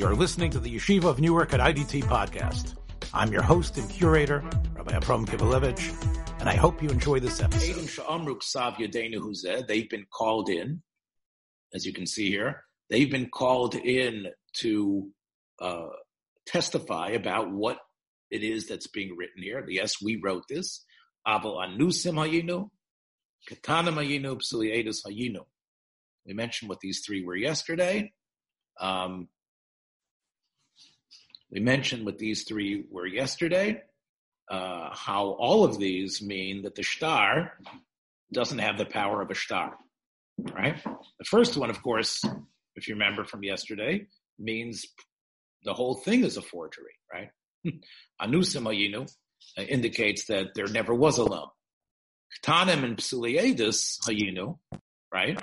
You're listening to the Yeshiva of Newark at IDT podcast. I'm your host and curator, Rabbi Abram Kivelevitz, and I hope you enjoy this episode. They've been called in, as you can see here. They've been called in to uh, testify about what it is that's being written here. Yes, we wrote this. Anusim hayinu. We mentioned what these three were yesterday. Um, we mentioned what these three were yesterday. Uh, how all of these mean that the star doesn't have the power of a star, right? The first one, of course, if you remember from yesterday, means the whole thing is a forgery, right? Anusim ayinu uh, indicates that there never was a loan. Ktanim and psuliadis hayinu, right?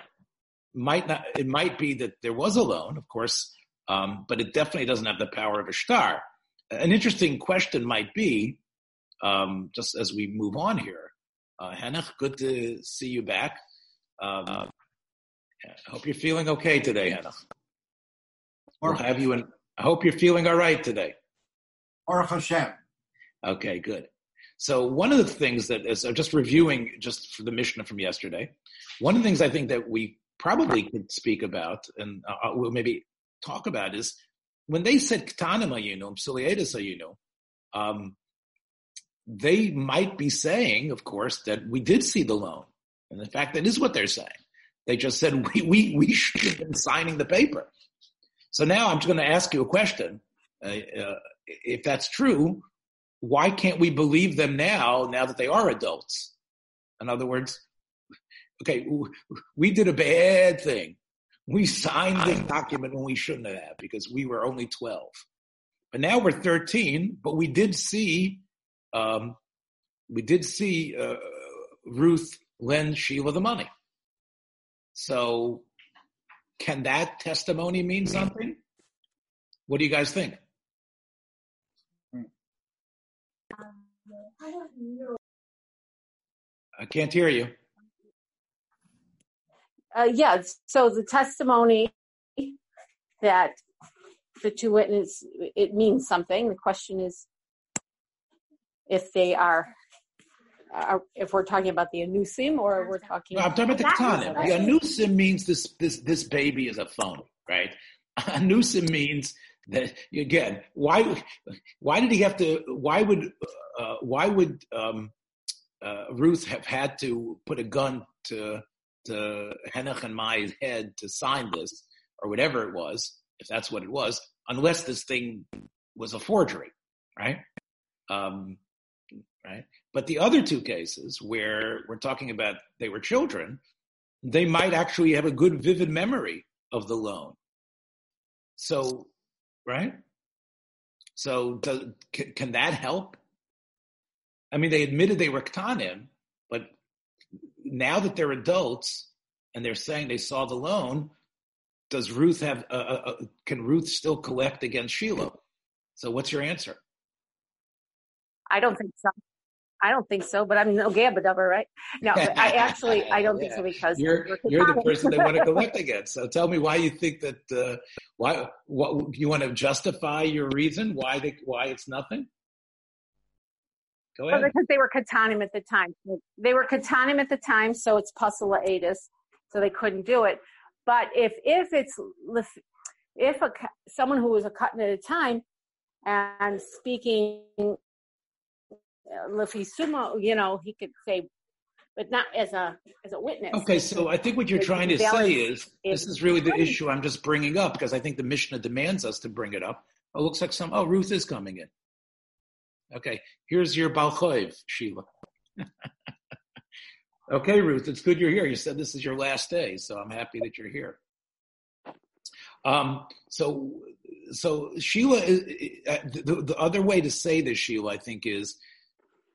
Might not. It might be that there was a loan, of course, um, but it definitely doesn't have the power of a star. An interesting question might be, um, just as we move on here, uh, Henoch, good to see you back. Um, I hope you're feeling okay today, Henoch. Or have you in, I hope you're feeling all right today. Baruch Hashem. Okay, good. So one of the things that is just reviewing just for the Mishnah from yesterday, one of the things I think that we probably could speak about and uh, uh we'll maybe talk about is when they said ktanim ayinu, psiliatus ayinu, um, they might be saying, of course, that we did see the loan. And in fact, that is what they're saying. They just said we we we should have been signing the paper. So now I'm just going to ask you a question. Uh, uh, if that's true, why can't we believe them now, now that they are adults? In other words, okay, we did a bad thing. We signed this document when we shouldn't have because we were only 12. But now we're 13, but we did see, um, we did see uh, Ruth lend Sheila the money. So can that testimony mean something? What do you guys think? I can't hear you. Uh, yeah, so the testimony that the two witnesses, it means something. The question is if they are, uh, if we're talking about the anusim or we're talking. No, I'm talking about the katanim. The anusim means this this this baby is a phone, right? Anusim means that again. Why why did he have to? Why would uh, why would um, uh, Ruth have had to put a gun to to Henoch and my head to sign this or whatever it was, if that's what it was, unless this thing was a forgery, right? Um, right. But the other two cases where we're talking about they were children, they might actually have a good, vivid memory of the loan. So, right? So, does, can, can that help? I mean, they admitted they were ktanim, now that they're adults and they're saying they saw the loan, does Ruth have? Uh, uh, uh can Ruth still collect against Sheila? So, what's your answer? I don't think so. I don't think so, but I'm no Gabadaver, right? No, I actually I don't yeah. think so because you're you're the person they want to collect against. So tell me why you think that uh, why what you want to justify your reason why they, why it's nothing. Go ahead. Well, because they were katanim at the time. They were katanim at the time, so it's pasula edis, so they couldn't do it. But if if it's if a, someone who was a katan at a time and speaking uh, lefisuma, you know, he could say, but not as a as a witness. Okay, so I think what you're trying to say is this is really the issue I'm just bringing up because I think the Mishnah demands us to bring it up. It looks like some. Oh, Ruth is coming in. Okay, here's your Balchoiv, Sheila. okay, Ruth, it's good you're here. You said this is your last day, so I'm happy that you're here. Um, so, so Sheila, uh, the, the other way to say this, Sheila, I think is,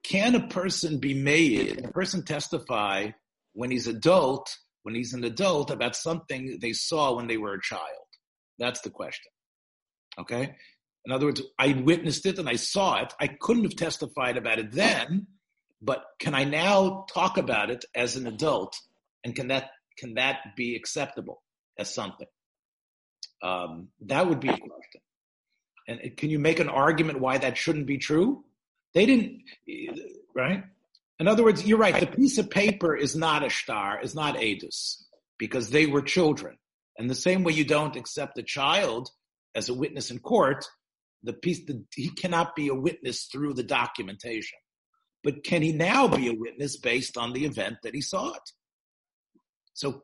can a person be made, can a person testify when he's adult, when he's an adult about something they saw when they were a child? That's the question. Okay? In other words, I witnessed it and I saw it. I couldn't have testified about it then, but can I now talk about it as an adult? And can that can that be acceptable as something? Um, that would be a question. And can you make an argument why that shouldn't be true? They didn't, right? In other words, you're right. The piece of paper is not a star, is not Adus, because they were children. And the same way you don't accept a child as a witness in court, the piece the, he cannot be a witness through the documentation. But can he now be a witness based on the event that he saw it? So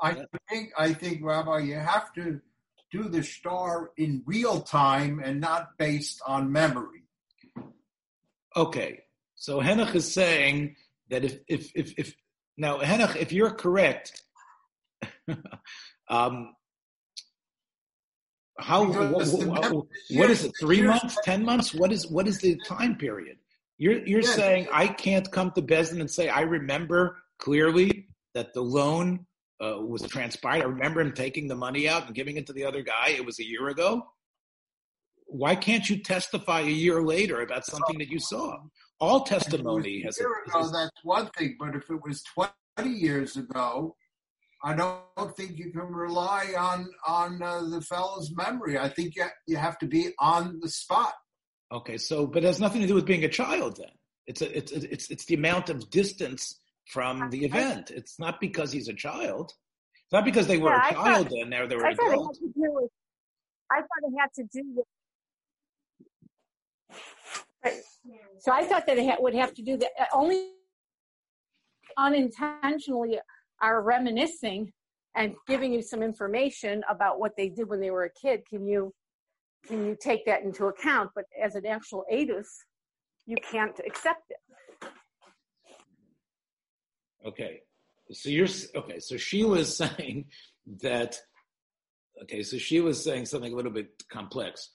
I think I think Rabbi, you have to do the star in real time and not based on memory. Okay, so Henoch is saying that if if if, if now Henoch, if you're correct, um, how what, what, what is it? Three months? Ten months? What is what is the time period? You're you're yes. saying I can't come to Bezdin and say I remember clearly that the loan uh, was transpired. I remember him taking the money out and giving it to the other guy. It was a year ago. Why can't you testify a year later about something that you saw? All testimony has. A year ago, that's one thing, but if it was twenty years ago, I don't think you can rely on on uh, the fellow's memory. I think you you have to be on the spot. Okay, so but it has nothing to do with being a child. Then it's a, it's it's it's the amount of distance from the event. It's not because he's a child. It's not because they were yeah, a child thought, then. Now they were I thought adult. It had to do with, I thought it had to do with. So I thought that it would have to do that only unintentionally are reminiscing and giving you some information about what they did when they were a kid. Can you can you take that into account? But as an actual ADUS, you can't accept it. Okay. So you're okay. So she was saying that. Okay. So she was saying something a little bit complex.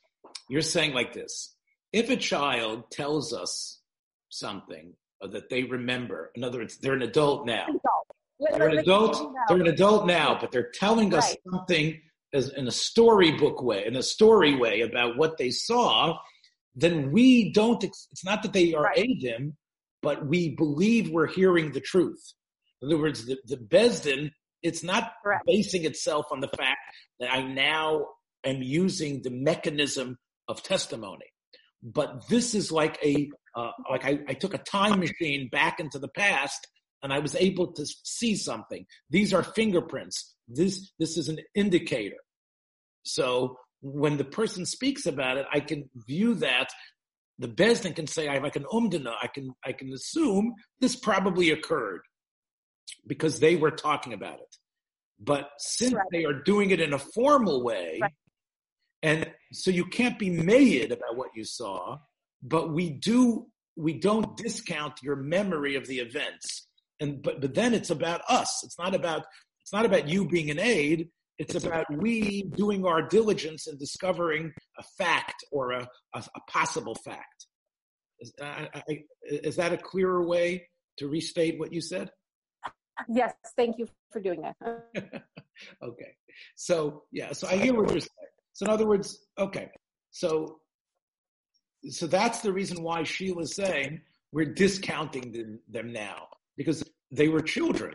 You're saying like this: if a child tells us something that they remember, in other words, they're an adult now. They're an adult. They're an adult now, but they're telling us right. something as in a storybook way, in a story way about what they saw, then we don't, it's not that they are right. Adim, but we believe we're hearing the truth. In other words, the, the Besdin, it's not Correct. basing itself on the fact that I now am using the mechanism of testimony. But this is like a, uh, like I, I took a time machine back into the past and I was able to see something. These are fingerprints. This, this is an indicator. So when the person speaks about it, I can view that. The Bezdin can say, I have like an umdana. I can, I can assume this probably occurred because they were talking about it. But since right. they are doing it in a formal way, right. and so you can't be made about what you saw, but we do, we don't discount your memory of the events. And but but then it's about us. It's not about it's not about you being an aid. It's about we doing our diligence and discovering a fact or a, a, a possible fact. Is, I, I, is that a clearer way to restate what you said? Yes, thank you for doing that. okay. So, yeah, so I hear what you're saying. So, in other words, okay. So, so that's the reason why Sheila's saying we're discounting them, them now because they were children.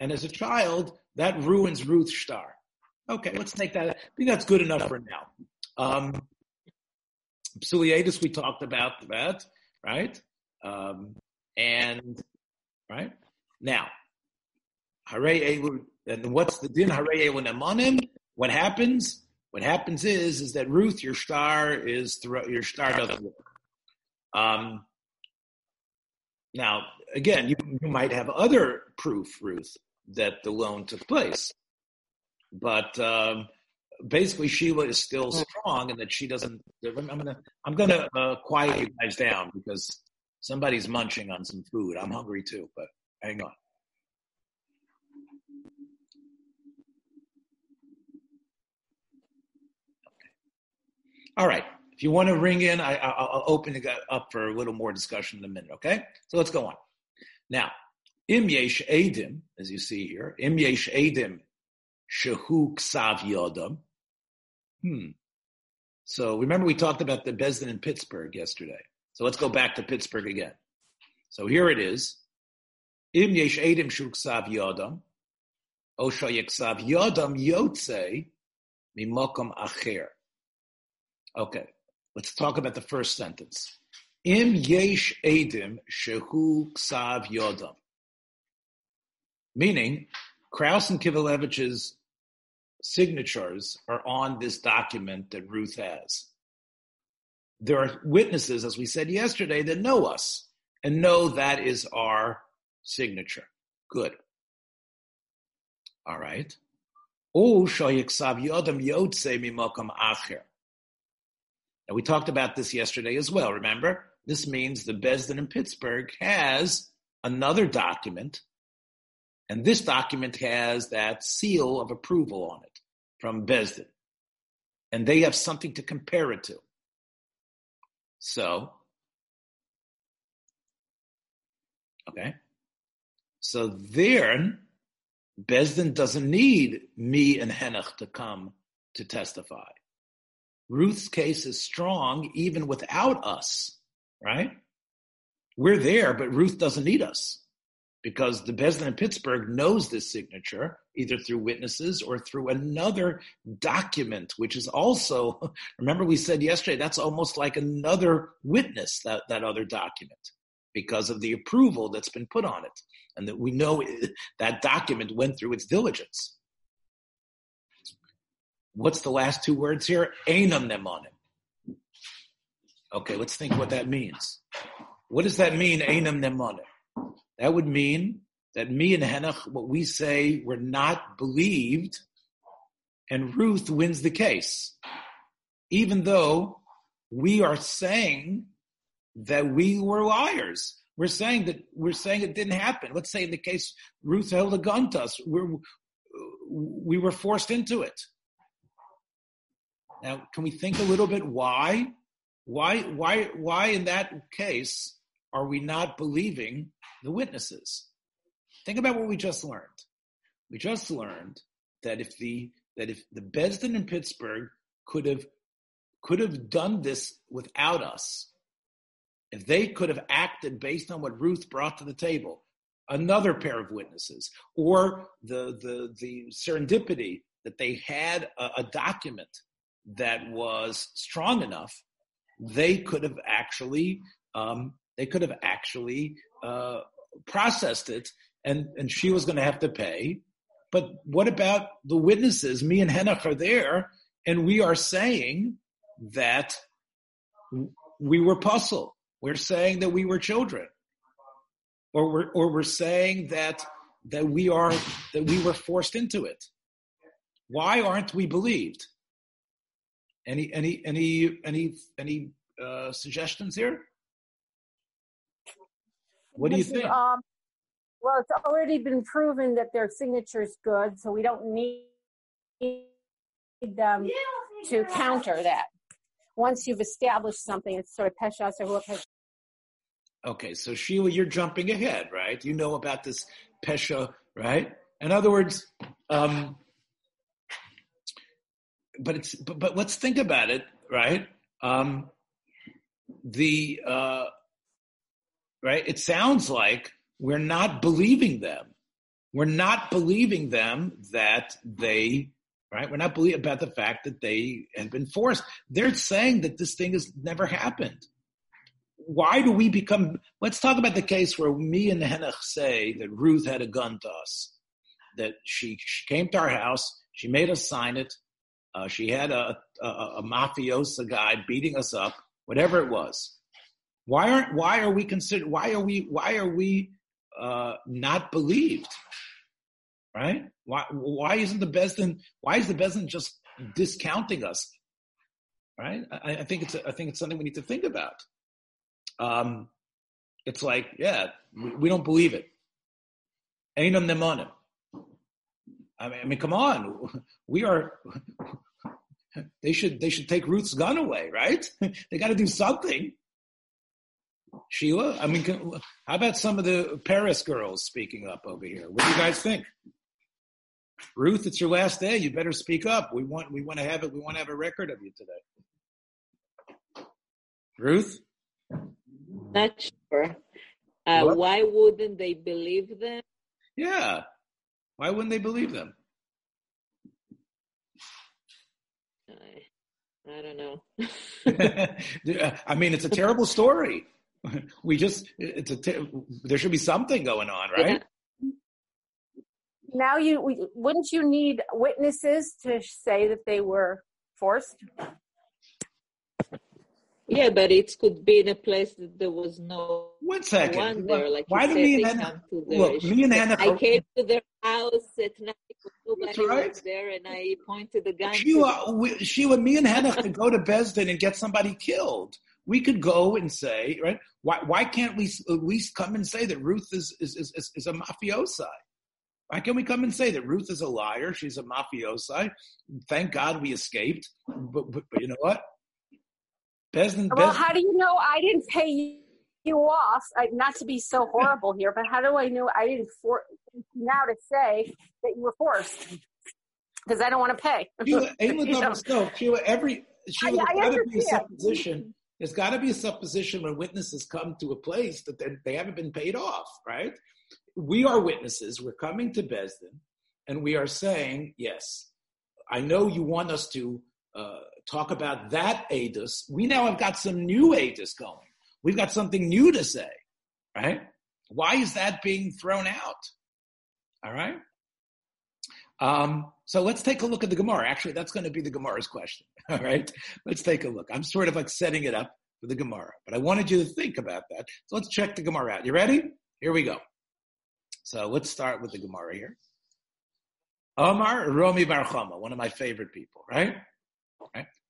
And as a child, that ruins Ruth's star. Okay, let's take that. I think that's good enough for now. Um, Psiliadis, we talked about that, right? Um, and, right? Now, and what's the din? What happens? What happens is, is that Ruth, your star is, thro- your star doesn't work. Um, now, again, you, you might have other proof, Ruth, that the loan took place. But um, basically, Sheila is still strong, and that she doesn't. I'm gonna I'm gonna uh, quiet you guys down because somebody's munching on some food. I'm hungry too, but hang on. All right. If you want to ring in, I, will open it up for a little more discussion in a minute. Okay. So let's go on. Now, im yesh edim, as you see here, im yesh edim shehu ksav yodam. Hmm. So remember we talked about the Besdin in Pittsburgh yesterday. So let's go back to Pittsburgh again. So here it is. Im yesh edim shehu ksav yodam. Osha yeksav yodam yotze mimokom acher. Okay, let's talk about the first sentence. Im yesh edim shehu ksav yodam. Meaning, Kraus and Kivelevitz's signatures are on this document that Ruth has. There are witnesses, as we said yesterday, that know us and know that is our signature. Good. All right. Now we talked about this yesterday as well, remember? This means the Besdin in Pittsburgh has another document, and this document has that seal of approval on it from Besdin. And they have something to compare it to. So, okay. So there, Besdin doesn't need me and Henoch to come to testify. Ruth's case is strong even without us, right? We're there, but Ruth doesn't need us because the Besdin in Pittsburgh knows this signature either through witnesses or through another document, which is also, remember we said yesterday, that's almost like another witness, that, that other document, because of the approval that's been put on it. And that we know that document went through its diligence. What's the last two words here? Einam nemanim. Okay, let's think what that means. What does that mean, Einam nemanim? That would mean that me and Henoch, what we say, were not believed, and Ruth wins the case. Even though we are saying that we were liars. We're saying that we're saying it didn't happen. Let's say in the case Ruth held a gun to us, we're, we were forced into it. Now, can we think a little bit why? Why, why, why in that case are we not believing the witnesses? Think about what we just learned. We just learned that if the that if the Besdin in Pittsburgh could have could have done this without us, if they could have acted based on what Ruth brought to the table, another pair of witnesses, or the the the serendipity that they had a, a document that was strong enough, they could have actually um, they could have actually uh, processed it and, and she was going to have to pay. But what about the witnesses? Me and Henoch are there, and we are saying that we were puzzled. We're saying that we were children, or we're or we're saying that that we are that we were forced into it. Why aren't we believed? Any any any any any uh, suggestions here? What do you think? Um, well, it's already been proven that their signature is good, so we don't need them to counter that. Once you've established something, it's sort of pesha or pesha. Okay, so Sheila, you're jumping ahead, right? You know about this pesha, right? In other words, um, but it's but, but let's think about it, right? Um, the uh, right? It sounds like we're not believing them. We're not believing them that they, right? We're not believing about the fact that they have been forced. They're saying that this thing has never happened. Why do we become, let's talk about the case where me and Henoch say that Ruth had a gun to us, that she, she came to our house, she made us sign it, uh, she had a, a, a mafiosa guy beating us up, whatever it was. Why aren't, why are we considered, why are we, why are we uh, not believed, right? Why why isn't the Besdin why is the Besdin just discounting us, right? I, I think it's a, I think it's something we need to think about. Um, it's like yeah, we, we don't believe it. Ainam nemanim. I mean, I mean, come on, we are. They should they should take Ruth's gun away, right? they got to do something. Sheila? I mean, can, how about some of the Paris girls speaking up over here? What do you guys think? Ruth, it's your last day. You better speak up. We want we want to have it. We want to have a record of you today. Ruth, not sure. Uh, why wouldn't they believe them? Yeah, why wouldn't they believe them? I don't know. I mean, it's a terrible story. We just, it's a, ter- there should be something going on, right? Yeah. Now you we- wouldn't you need witnesses to say that they were forced? Yeah, but it could be in a place that there was no One second. one there. Like Why do me and Hannah, come to the look, me and Hannah, I came to their house at night. Nobody right. was there, and I pointed the gun. Sheila, we, Sheila, me and Hannah could go to Besden and get somebody killed. We could go and say, right? Why, why can't we at least come and say that Ruth is, is, is, is, is a mafiosi? Why can't we come and say that Ruth is a liar? She's a mafiosi. Thank God we escaped. But, but, but you know what? Well, how do you know I didn't pay you, off? I, not to be so horrible here, but how do I know I didn't for now to say that you were forced? Because I don't want to pay. Sheila, ain't You know? no, Sheila, every, Sheila, I- I got to be a supposition. There's got to be a supposition when witnesses come to a place that they, they haven't been paid off, right? We are witnesses. We're coming to Besden, and we are saying, yes, I know you want us to talk about that ADIS. We now have got some new ADIS going. We've got something new to say, right? Why is that being thrown out? All right. Um, so let's take a look at the Gemara. Actually, that's going to be the Gemara's question. All right. Let's take a look. I'm sort of like setting it up for the Gemara, but I wanted you to think about that. So let's check the Gemara out. You ready? Here we go. So let's start with the Gemara here. Omar Rami Bar Chama, one of my favorite people, right?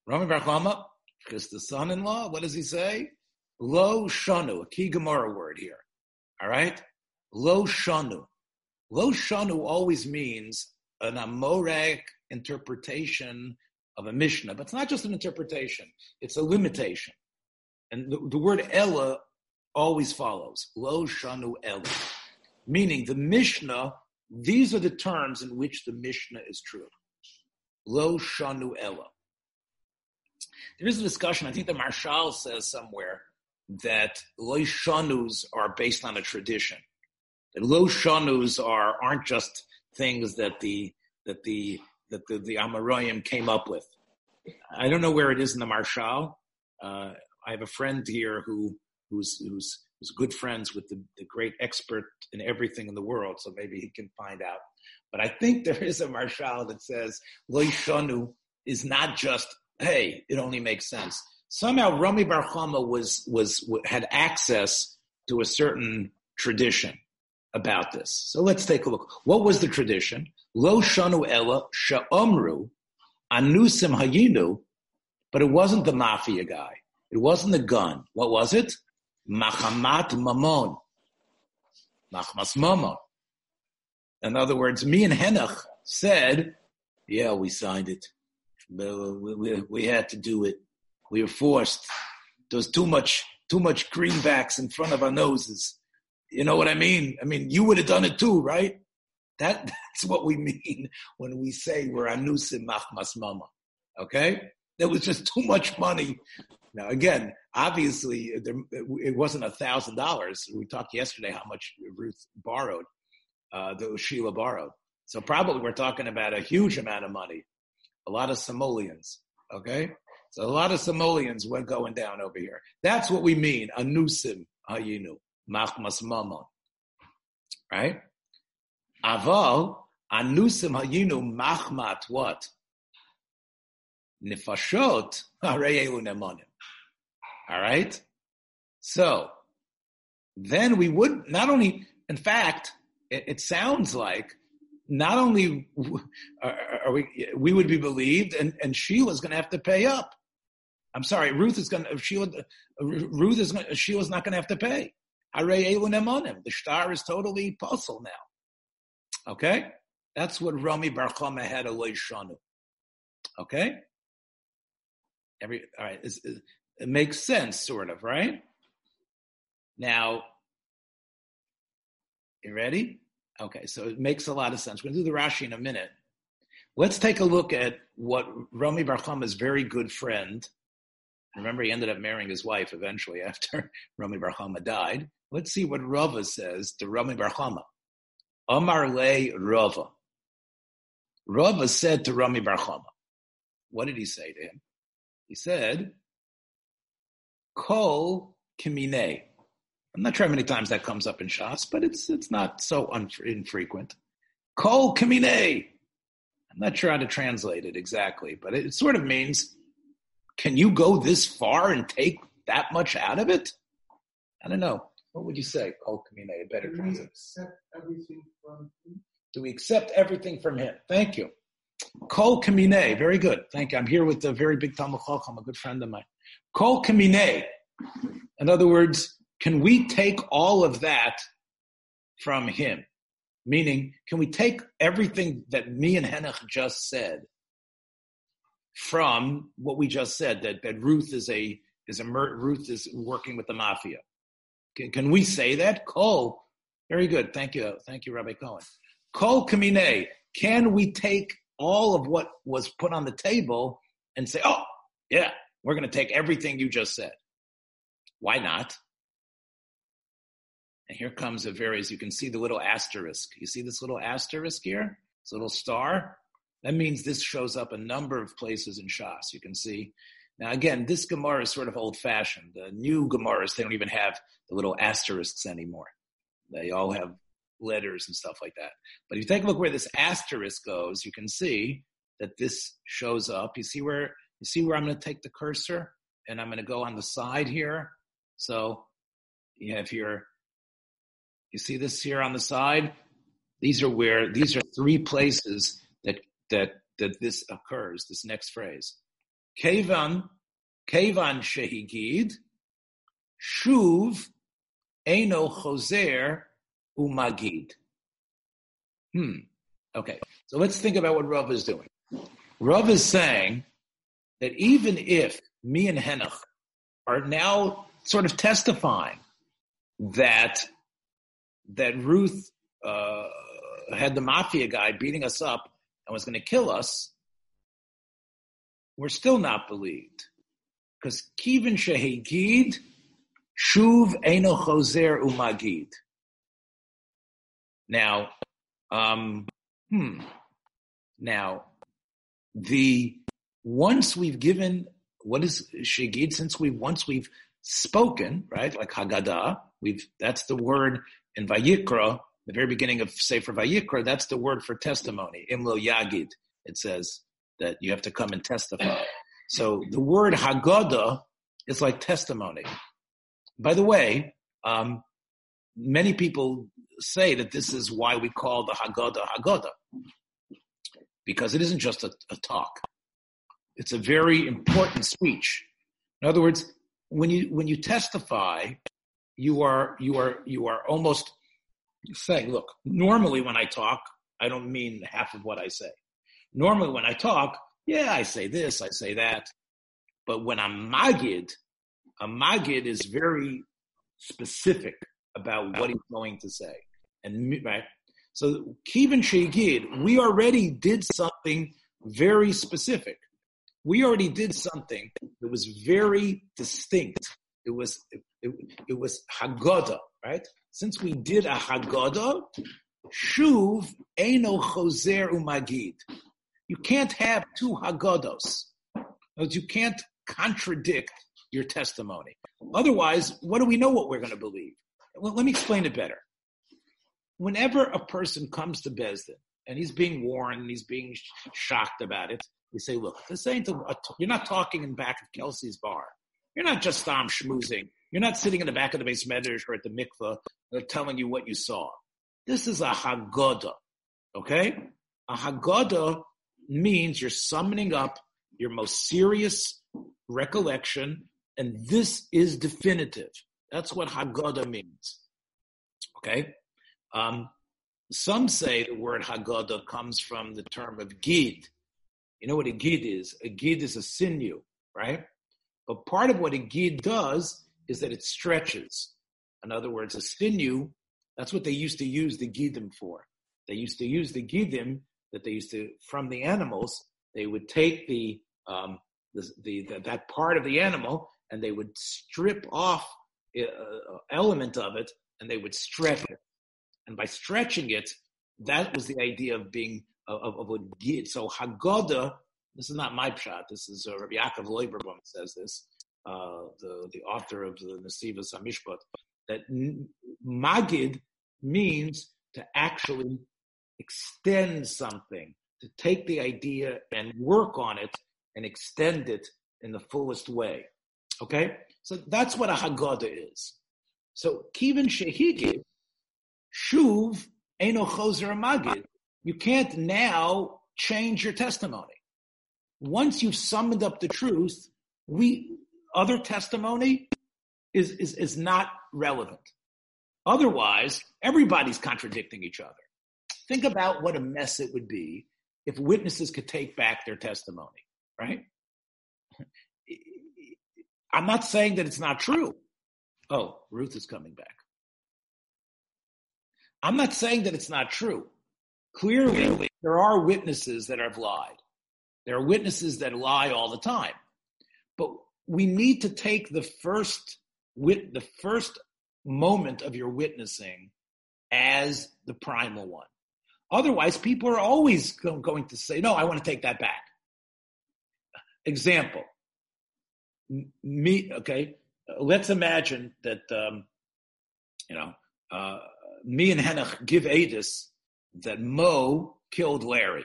Rami Bar because the son-in-law, what does he say? Lo shanu, a key Gemara word here. All right? Lo shanu. Lo shanu always means an Amoraic interpretation of a Mishnah, but it's not just an interpretation, it's a limitation. And the, the word Ella always follows. Lo shanu Ella. Meaning the Mishnah, these are the terms in which the Mishnah is true. Lo shanu Ella. There is a discussion, I think the Maharshal says somewhere that loishanus are based on a tradition. That loishanus are aren't just things that the that the that the, the came up with. I don't know where it is in the Maharshal. Uh, I have a friend here who who's who's who's good friends with the, the great expert in everything in the world, so maybe he can find out. But I think there is a Maharshal that says loishanu is not just hey, it only makes sense. Somehow Rami Bar Chama was was had access to a certain tradition about this. So let's take a look. What was the tradition? Lo shanu ella sha'omru anusim hayinu, but it wasn't the mafia guy. It wasn't the gun. What was it? Machamat mamon. Machmas mamon. In other words, me and Henoch said, yeah, we signed it. But we, we, we had to do it. We were forced. There was too much, too much greenbacks in front of our noses. You know what I mean? I mean, you would have done it too, right? That, that's what we mean when we say we're anusim machmas mama. Okay? There was just too much money. Now, again, obviously, there, it wasn't a thousand dollars. We talked yesterday how much Ruth borrowed, uh, the Sheila borrowed. So probably we're talking about a huge amount of money. A lot of simoleons. Okay? So a lot of simoleons went going down over here. That's what we mean. Anusim hayinu. Machmas mamon. Right? Aval, anusim hayinu machmat what? Nifashot hareyelu nemonim. All right? So, then we would not only, in fact, it, it sounds like not only are, we, we would be believed, and, and Sheila's going to have to pay up. I'm sorry, Ruth is going to, Sheila, Ruth is gonna, Sheila's not going to have to pay. The star is totally puzzle now. Okay? That's what Rami Bar had a shanu. Okay? Every all right, it's, it makes sense, sort of, right? Now, you ready? Okay, so it makes a lot of sense. We're gonna do the Rashi in a minute. Let's take a look at what Rami Bar Chama's very good friend. Remember, he ended up marrying his wife eventually after Rami Bar Chama died. Let's see what Rava says to Rami Bar Chama. Amar le Rava. Rava said to Rami Bar Chama, what did he say to him? He said, Kol Kimine. I'm not sure how many times that comes up in Shas, but it's it's not so un- infrequent. Kol Kamine. I'm not sure how to translate it exactly, but it sort of means, can you go this far and take that much out of it? I don't know. What would you say, Kol Kamine? A better Do we translation. accept everything from him? Do we accept everything from him? Thank you. Kol Kamine. Very good. Thank you. I'm here with a very big Talmud Chacham, a good friend of mine. Kol Kamine. In other words, can we take all of that from him? Meaning, can we take everything that me and Henoch just said from what we just said that, that Ruth is a is a Ruth is working with the mafia? Can, can we say that? Cole, very good. Thank you, thank you, Rabbi Cohen. Cole kamine. Can we take all of what was put on the table and say, oh, yeah, we're going to take everything you just said? Why not? And here comes a very, as you can see, the little asterisk. You see this little asterisk here? This little star? That means this shows up a number of places in Shas. You can see. Now, again, this Gemara is sort of old fashioned. The new Gemaras, they don't even have the little asterisks anymore. They all have letters and stuff like that. But if you take a look where this asterisk goes, you can see that this shows up. You see where you see where I'm going to take the cursor and I'm going to go on the side here. So you have your you see this here on the side? These are where these are three places that that that this occurs, this next phrase. Kevan, Kevan Shehigid, Shuv, Eno Choser, Umagid. Hmm. Okay. So let's think about what Rav is doing. Rav is saying that even if me and Henoch are now sort of testifying that that Ruth uh, had the mafia guy beating us up and was going to kill us, we're still not believed. Because Kivin Shehegid, Shuv Eno Choser Umagid. Now, um, hmm. Now, the once we've given what is Shegid, since we once we've spoken, right, like Haggadah, we've that's the word in Vayikra, the very beginning of Sefer Vayikra, that's the word for testimony. Imlo Yagid. It says that you have to come and testify. So the word Haggadah is like testimony. By the way, um, many people say that this is why we call the Haggadah Haggadah, because it isn't just a, a talk. It's a very important speech. In other words, when you when you testify, you are you are you are almost saying, look, normally when I talk, I don't mean half of what I say. Normally when I talk, yeah, I say this, I say that. But when I'm magid, a magid is very specific about what he's going to say. And right? So Kivin Shegid, we already did something very specific. We already did something that was very distinct. It was it, it, was Haggadah, right? Since we did a Haggadah, Shuv Eno Choser Umagid. You can't have two Haggadahs. You can't contradict your testimony. Otherwise, what do we know what we're going to believe? Well, let me explain it better. Whenever a person comes to Besdin and he's being warned and he's being shocked about it, we say, look, this ain't you're not talking in back of Kelsey's bar. You're not just um, schmoozing. You're not sitting in the back of the beis medrash or at the mikveh they're telling you what you saw. This is a Haggadah, okay? A Haggadah means you're summoning up your most serious recollection, and this is definitive. That's what Haggadah means, okay? Um, some say the word Haggadah comes from the term of Gid. You know what a Gid is? A Gid is a sinew, right? But part of what a Gid does is that it stretches. In other words, a sinew, that's what they used to use the Gidim for. They used to use the Gidim that they used to, from the animals, they would take the, um, the, the, the that part of the animal and they would strip off an element of it and they would stretch it. And by stretching it, that was the idea of being of, of a gid. So Haggadah This is not my pshat. This is uh, Rabbi Yaakov Loiberbaum says this, uh, the the author of the Nesivos Hamishpat, that magid means to actually extend something, to take the idea and work on it and extend it in the fullest way. Okay, so that's what a Haggadah is. So kivin shehigid shuv eno choser magid. You can't now change your testimony. Once you've summoned up the truth, we other testimony is, is, is not relevant. Otherwise, everybody's contradicting each other. Think about what a mess it would be if witnesses could take back their testimony, right? I'm not saying that it's not true. Oh, Ruth is coming back. I'm not saying that it's not true. Clearly, there are witnesses that have lied. There are witnesses that lie all the time. But we need to take the first wit, the first moment of your witnessing as the primal one. Otherwise, people are always going to say, no, I want to take that back. Example. Me, okay, let's imagine that, um, you know, uh, me and Henoch give Adis that Mo killed Larry.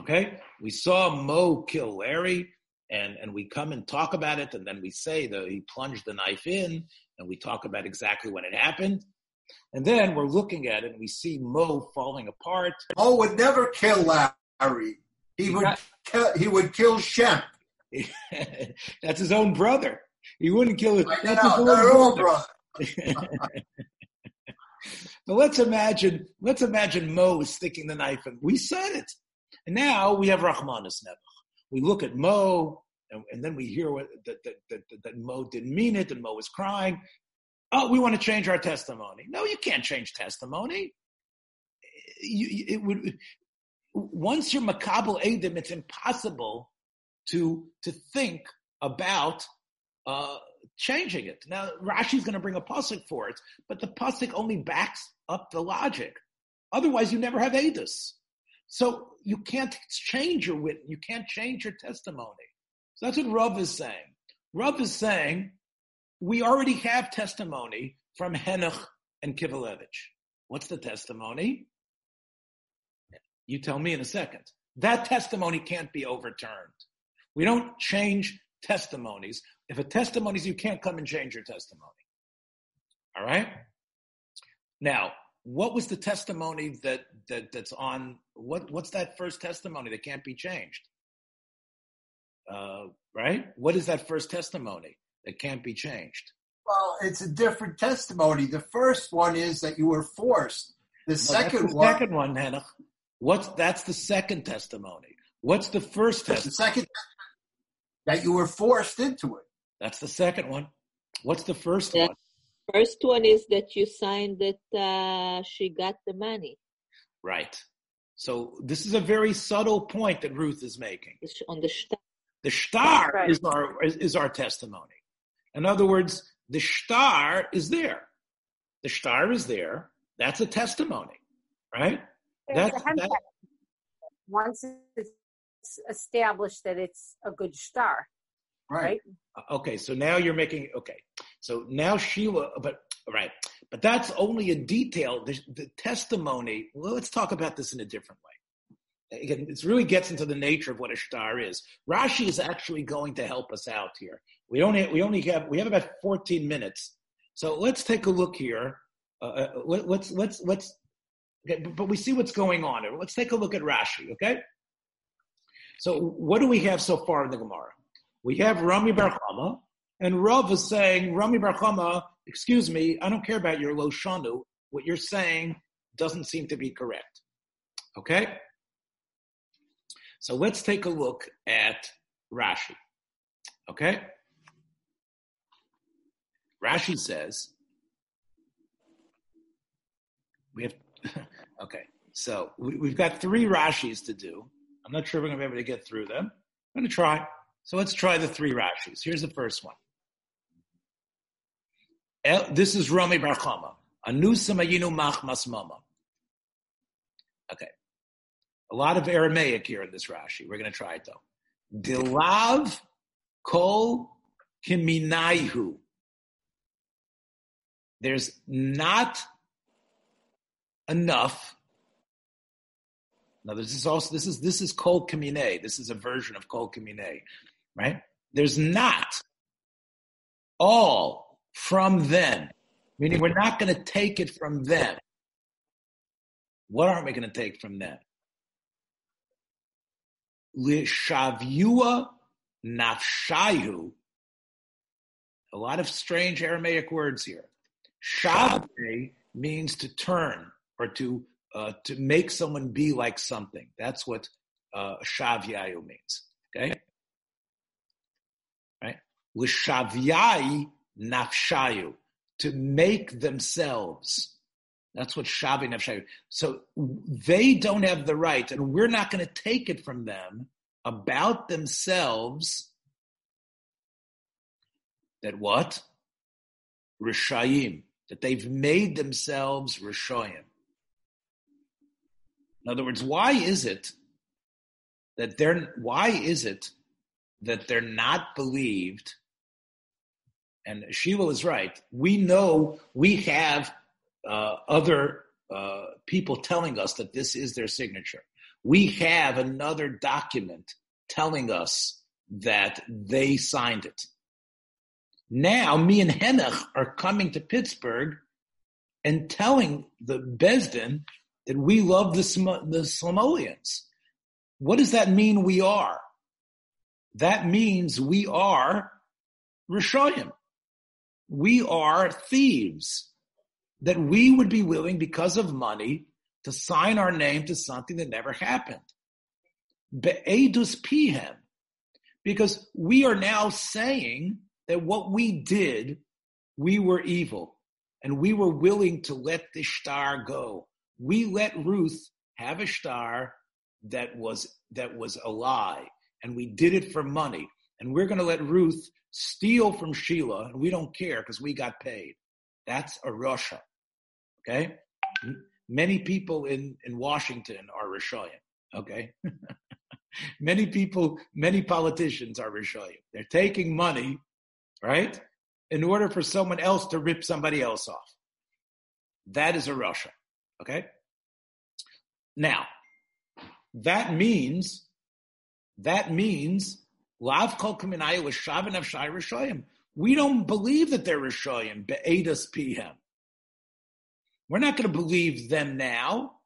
Okay? We saw Mo kill Larry and, and we come and talk about it and then we say that he plunged the knife in and we talk about exactly when it happened. And then we're looking at it and we see Mo falling apart. Mo would never kill Larry. He would kill, he would kill Shem. that's his own brother. He wouldn't kill it. That's know, his own brother. brother. but let's imagine, let's imagine Mo is sticking the knife in. We said it. And now we have Rahmanis Nebuch. We look at Mo, and, and then we hear what, that, that, that, that Mo didn't mean it, and Mo was crying. Oh, we want to change our testimony. No, you can't change testimony. You, it would once you're makabel edim, it's impossible to to think about uh, changing it. Now Rashi's going to bring a pasuk for it, but the pasuk only backs up the logic. Otherwise, you never have edus. So you can't change your wit. You can't change your testimony. So that's what Rav is saying. Rav is saying we already have testimony from Henoch and Kivelevitz. What's the testimony? You tell me in a second. That testimony can't be overturned. We don't change testimonies. If a testimony is you can't come and change your testimony. All right? Now, what was the testimony that, that that's on what what's that first testimony that can't be changed? Uh, right? What is that first testimony that can't be changed? Well, it's a different testimony. The first one is that you were forced. The no, second the one, second one, Hannah. What's that's the second testimony? What's the first testimony? The second that you were forced into it. That's the second one. What's the first the one? First one is that you signed that uh, she got the money. Right. So this is a very subtle point that Ruth is making. On the star. The star right. is our is, is, our testimony. In other words, the star is there. The star is there. That's a testimony, right? That's, that, once it's established that it's a good star, right? right? Okay, so now you're making okay. So now Sheila, but right, but that's only a detail. The, the testimony. Well, let's talk about this in a different way. Again, this really gets into the nature of what a star is. Rashi is actually going to help us out here. We only we only have we have about 14 minutes, so let's take a look here. Uh, uh let, let's let's let's. Okay, but we see what's going on. Let's take a look at Rashi. Okay. So what do we have so far in the Gemara? We have Rami Bar Chama, and Rav is saying, Rami Bar Chama, excuse me, I don't care about your Loshanu. What you're saying doesn't seem to be correct. Okay? So let's take a look at Rashi. Okay? Rashi says, we have, okay, so we, have got three Rashis to do. I'm not sure if we're going to be able to get through them. I'm going to try. So let's try the three Rashis. Here's the first one. This is Rami Bar Chama. Anusamayinu machmas mama. Okay. A lot of Aramaic here in this Rashi. We're going to try it though. Dilav kol kiminaihu. There's not enough. Now this is also this is this is kol kamine. This is a version of kol kamine, right? There's not all from them, meaning we're not going to take it from them. What aren't we going to take from them? Nafshayu. A lot of strange Aramaic words here. Shavne means to turn or to uh, to make someone be like something. That's what uh, shavyayu means. Okay, right? Lishavyai nafshayu to make themselves. That's what shavi nafshayu. So they don't have the right, and we're not going to take it from them about themselves. That what? Rishayim. That they've made themselves Rishayim. In other words, why is it that they're why is it that they're not believed? And Sheila is right. We know we have uh, other uh, people telling us that this is their signature. We have another document telling us that they signed it. Now, me and Henoch are coming to Pittsburgh and telling the Besdin that we love the, the Slomolians. What does that mean we are? That means we are Rishoyim. We are thieves. That we would be willing, because of money, to sign our name to something that never happened. Be'edus pihem. Because we are now saying that what we did, we were evil. And we were willing to let the shtar go we let Ruth have a shtar that was that was a lie, and we did it for money. And we're going to let Ruth steal from Sheila, and we don't care because we got paid. That's a rasha. Okay? Many people in, in Washington are Rishoyim. Okay? many people, many politicians are Rishoyim. They're taking money, right, in order for someone else to rip somebody else off. That is a rasha. Okay? Now, that means, that means, Lav Kol. We don't believe that they're Rishoyim, Be'edas Pihem. We're not going to believe them now,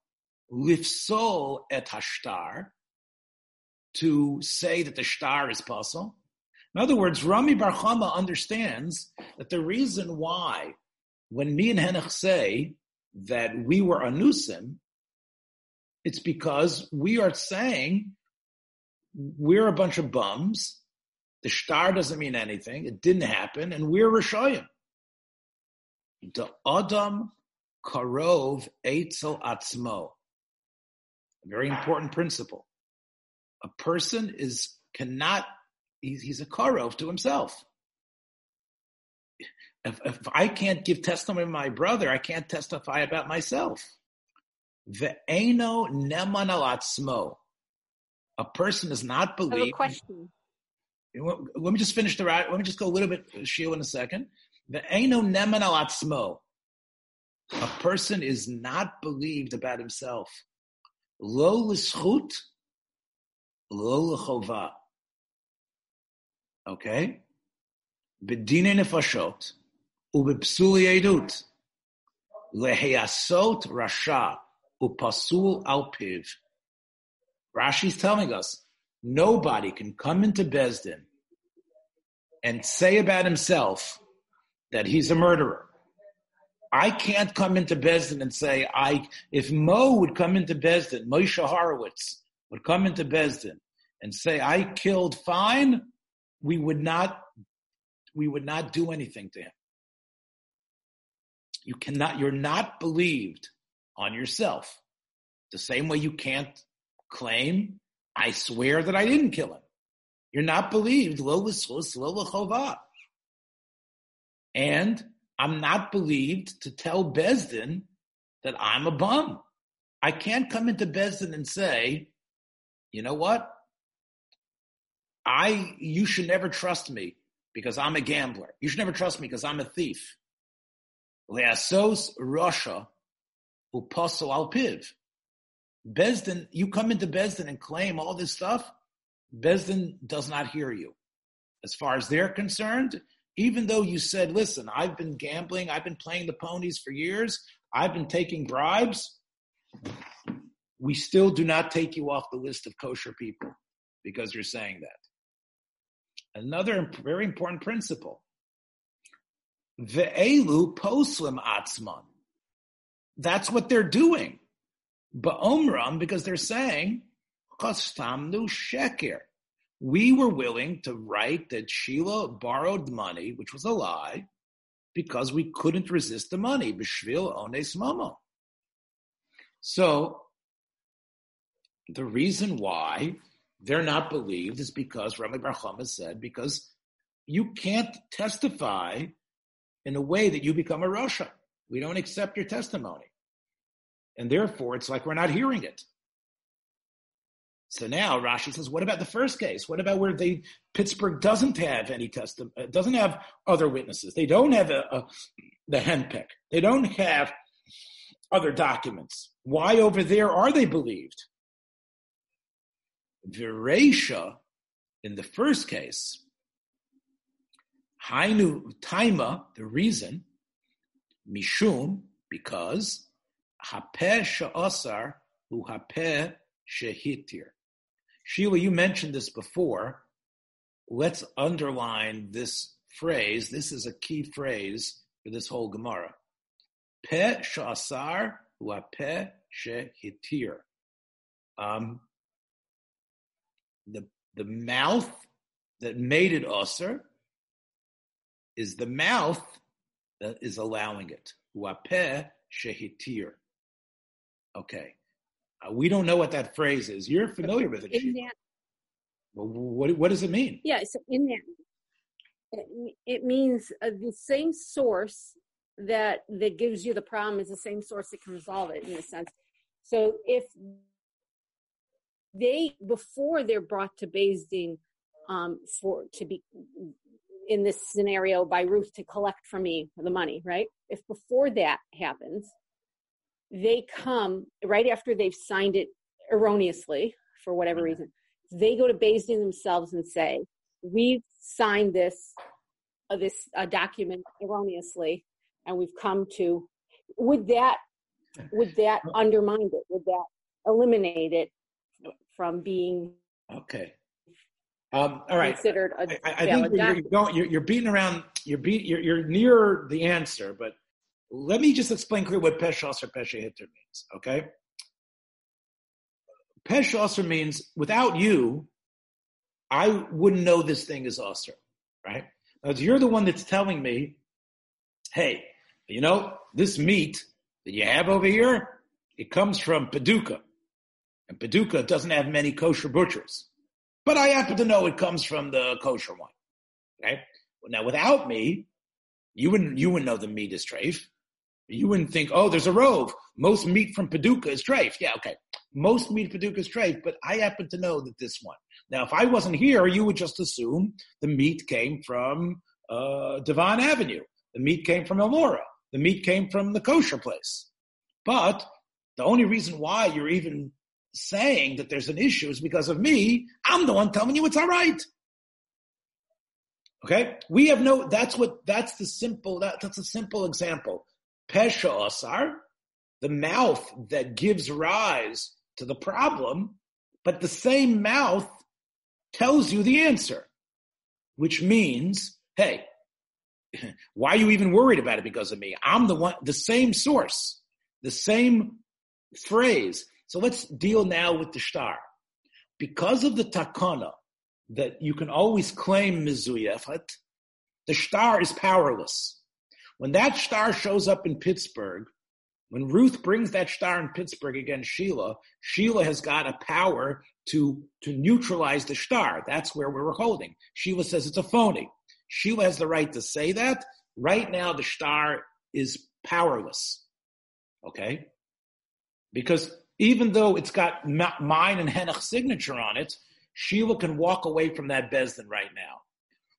Lifsol et Hashtar, to say that the shtar is possible. In other words, Rami Bar Chama understands that the reason why, when me and Henoch say that we were anusim, it's because we are saying we're a bunch of bums. The shtar doesn't mean anything. It didn't happen, and we're Rishoyim. The Adam Karov Eitzel Atzmo. A very important principle. A person is cannot, he's, he's a Karov to himself if, if I can't give testimony to my brother, I can't testify about myself. The Ve'eno neman alatzmo. A person is not believed. question. Let me just finish the right. Let me just go a little bit, uh, Shio, in a second. The Eino Neman Alatzmo. A person is not believed about himself. Lo l'schut, lo l'chova. Okay? B'dine nefashot, u'b'psul yedut. Leheyasot rasha, u'pasul alpiv. Rashi's telling us nobody can come into Besdin and say about himself that he's a murderer. I can't come into Besdin and say I. If Mo would come into Besdin, Moshe Horowitz would come into Besdin and say I killed fine, we would not. We would not do anything to him. You cannot, you're not believed on yourself. The same way you can't claim, I swear that I didn't kill him. You're not believed. And I'm not believed to tell Besdin that I'm a bum. I can't come into Besdin and say, you know what? I, you should never trust me because I'm a gambler. You should never trust me because I'm a thief. Leasos rasha uposel al piv. Besdin, you come into Besdin and claim all this stuff, Besdin does not hear you. As far as they're concerned, even though you said, listen, I've been gambling, I've been playing the ponies for years, I've been taking bribes, we still do not take you off the list of kosher people because you're saying that. Another very important principle. Ve'elu poslim atzman. That's what they're doing. Ba'omram, because they're saying, chastamnu sheker. We were willing to write that Sheila borrowed money, which was a lie, because we couldn't resist the money. Bishvil ones mamo. So, the reason why they're not believed is because Rami Bar said, because you can't testify in a way that you become a rasha. We don't accept your testimony. And therefore, it's like we're not hearing it. So now Rashi says, what about the first case? What about where they Pittsburgh doesn't have any testimony, uh, doesn't have other witnesses? They don't have a, a, the henpeck. They don't have other documents. Why over there are they believed? Viresha, in the first case, Hainu Taima, the reason, Mishum, because Hapeh Sha'asar Hu Hapeh Shehitir. Sheila, you mentioned this before. Let's underline this phrase. This is a key phrase for this whole Gemara. Pe Sha'asar Hu Hapeh Shehitir. Um, the, the mouth that made it usher is the mouth that is allowing it. Wapeh shehitir. Okay. Uh, we don't know what that phrase is. You're familiar with it. In that, well, what, what does it mean? Yeah, so in that, it, it means uh, the same source that that gives you the problem is the same source that can resolve it in a sense. So if they before they're brought to Beis um, for to be in this scenario by Ruth to collect from me the money, right? If before that happens, they come right after they've signed it erroneously for whatever mm-hmm. reason, they go to Beis themselves and say, "We've signed this uh, this uh, document erroneously, and we've come to." Would that would that undermine it? Would that eliminate it from being okay? Um, all right. Considered a I, I think you're, you're, going, you're, you're, beating around. You're, beat, you're, you're near the answer, but let me just explain clearly what peshas or peshe hitter means. Okay. Peshasser means without you, I wouldn't know this thing is usher, right? Now, you're the one that's telling me, hey, you know, this meat that you have over here, it comes from Paducah. And Paducah doesn't have many kosher butchers. But I happen to know it comes from the kosher one. Okay? Now, without me, you wouldn't, you wouldn't know the meat is treif. You wouldn't think, oh, there's a rove. Most meat from Paducah is treif. Yeah, okay. Most meat Paducah is treif, but I happen to know that this one. Now, if I wasn't here, you would just assume the meat came from uh, Devon Avenue. The meat came from Elmora. The meat came from the kosher place. But the only reason why you're even saying that there's an issue is because of me. I'm the one telling you it's all right. Okay, we have no. That's what. That's the simple. That, that's a simple example. Pesha asar, the mouth that gives rise to the problem, but the same mouth tells you the answer, which means, hey, why are you even worried about it because of me? I'm the one. The same source, the same phrase, so let's deal now with the shtar. Because of the takana that you can always claim mizuyefet, the shtar is powerless. When that shtar shows up in Pittsburgh, when Ruth brings that shtar in Pittsburgh against Sheila, Sheila has got a power to, to neutralize the shtar. That's where we were holding. Sheila says it's a phony. Sheila has the right to say that. Right now, the shtar is powerless. Okay? Because even though it's got mine and Henoch's signature on it, Sheila can walk away from that Bezdin right now.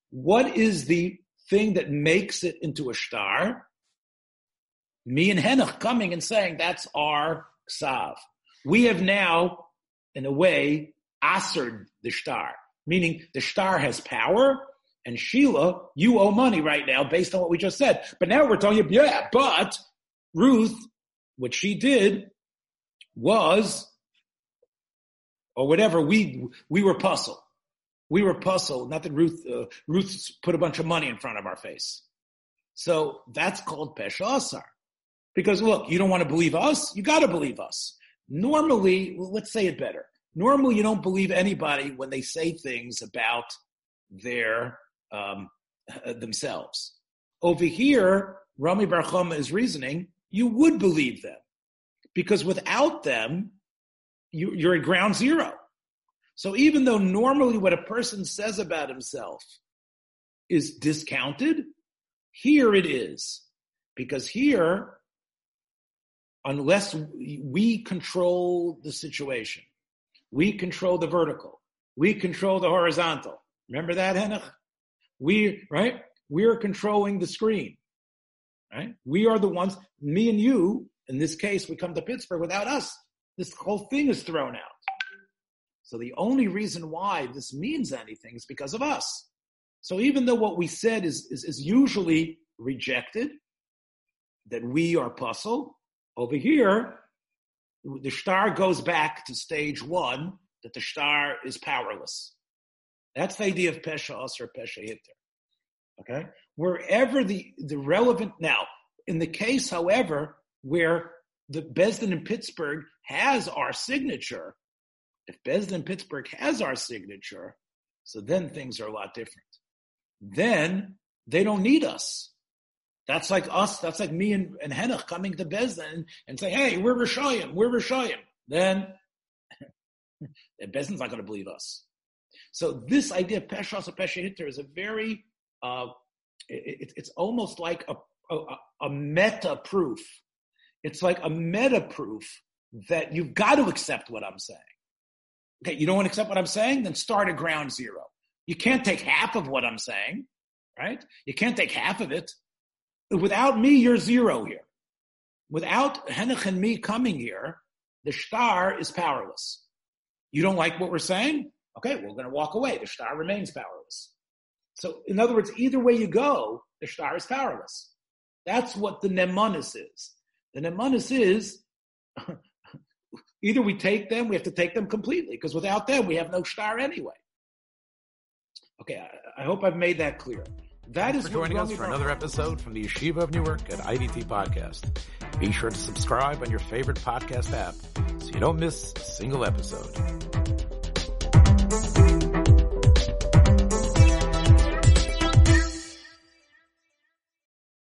What is the thing that makes it into a shtar? Me and Henoch coming and saying that's our ksav. We have now, in a way, answered the shtar, meaning the shtar has power. And Sheila, you owe money right now based on what we just said. But now we're telling you, yeah, but Ruth, what she did was, or whatever, we we were puzzled. We were puzzled. Not that Ruth uh, Ruth put a bunch of money in front of our face. So that's called pesha asar. Because look, you don't want to believe us, you got to believe us. Normally, well, let's say it better. Normally, you don't believe anybody when they say things about their um, themselves. Over here, Rami Bar is reasoning, you would believe them. Because without them, you, you're at ground zero. So even though normally what a person says about himself is discounted, here it is. Because here, unless we control the situation, we control the vertical, we control the horizontal. Remember that, Henoch? We, right? We are controlling the screen, right? We are the ones, me and you, in this case, we come to Pittsburgh without us. This whole thing is thrown out. So the only reason why this means anything is because of us. So even though what we said is, is, is usually rejected, that we are puzzle, over here, the shtar goes back to stage one, that the shtar is powerless. That's the idea of Pesha Us or Pesha Hitter. Okay? Wherever the, the relevant, now, in the case, however, where the Besdin in Pittsburgh has our signature, if Besdin in Pittsburgh has our signature, so then things are a lot different. Then they don't need us. That's like us, that's like me and, and Henoch coming to Besdin and say, hey, we're Rishayim, we're Rishayim. Then Besdin's not going to believe us. So this idea of Peshas or Pesha Hitter is a very, uh, it, it's almost like a, a, a meta proof it's like a meta proof that you've got to accept what I'm saying. Okay, you don't want to accept what I'm saying? Then start at ground zero. You can't take half of what I'm saying, right? You can't take half of it. Without me, you're zero here. Without Henoch and me coming here, the shtar is powerless. You don't like what we're saying? Okay, we're going to walk away. The shtar remains powerless. So, in other words, either way you go, the shtar is powerless. That's what the nemonis is. The Nemanis is either we take them, we have to take them completely, because without them, we have no shtar anyway. Okay, I, I hope I've made that clear. That Thanks is for joining us for another episode from the Yeshiva of Newark at IDT Podcast. Be sure to subscribe on your favorite podcast app so you don't miss a single episode.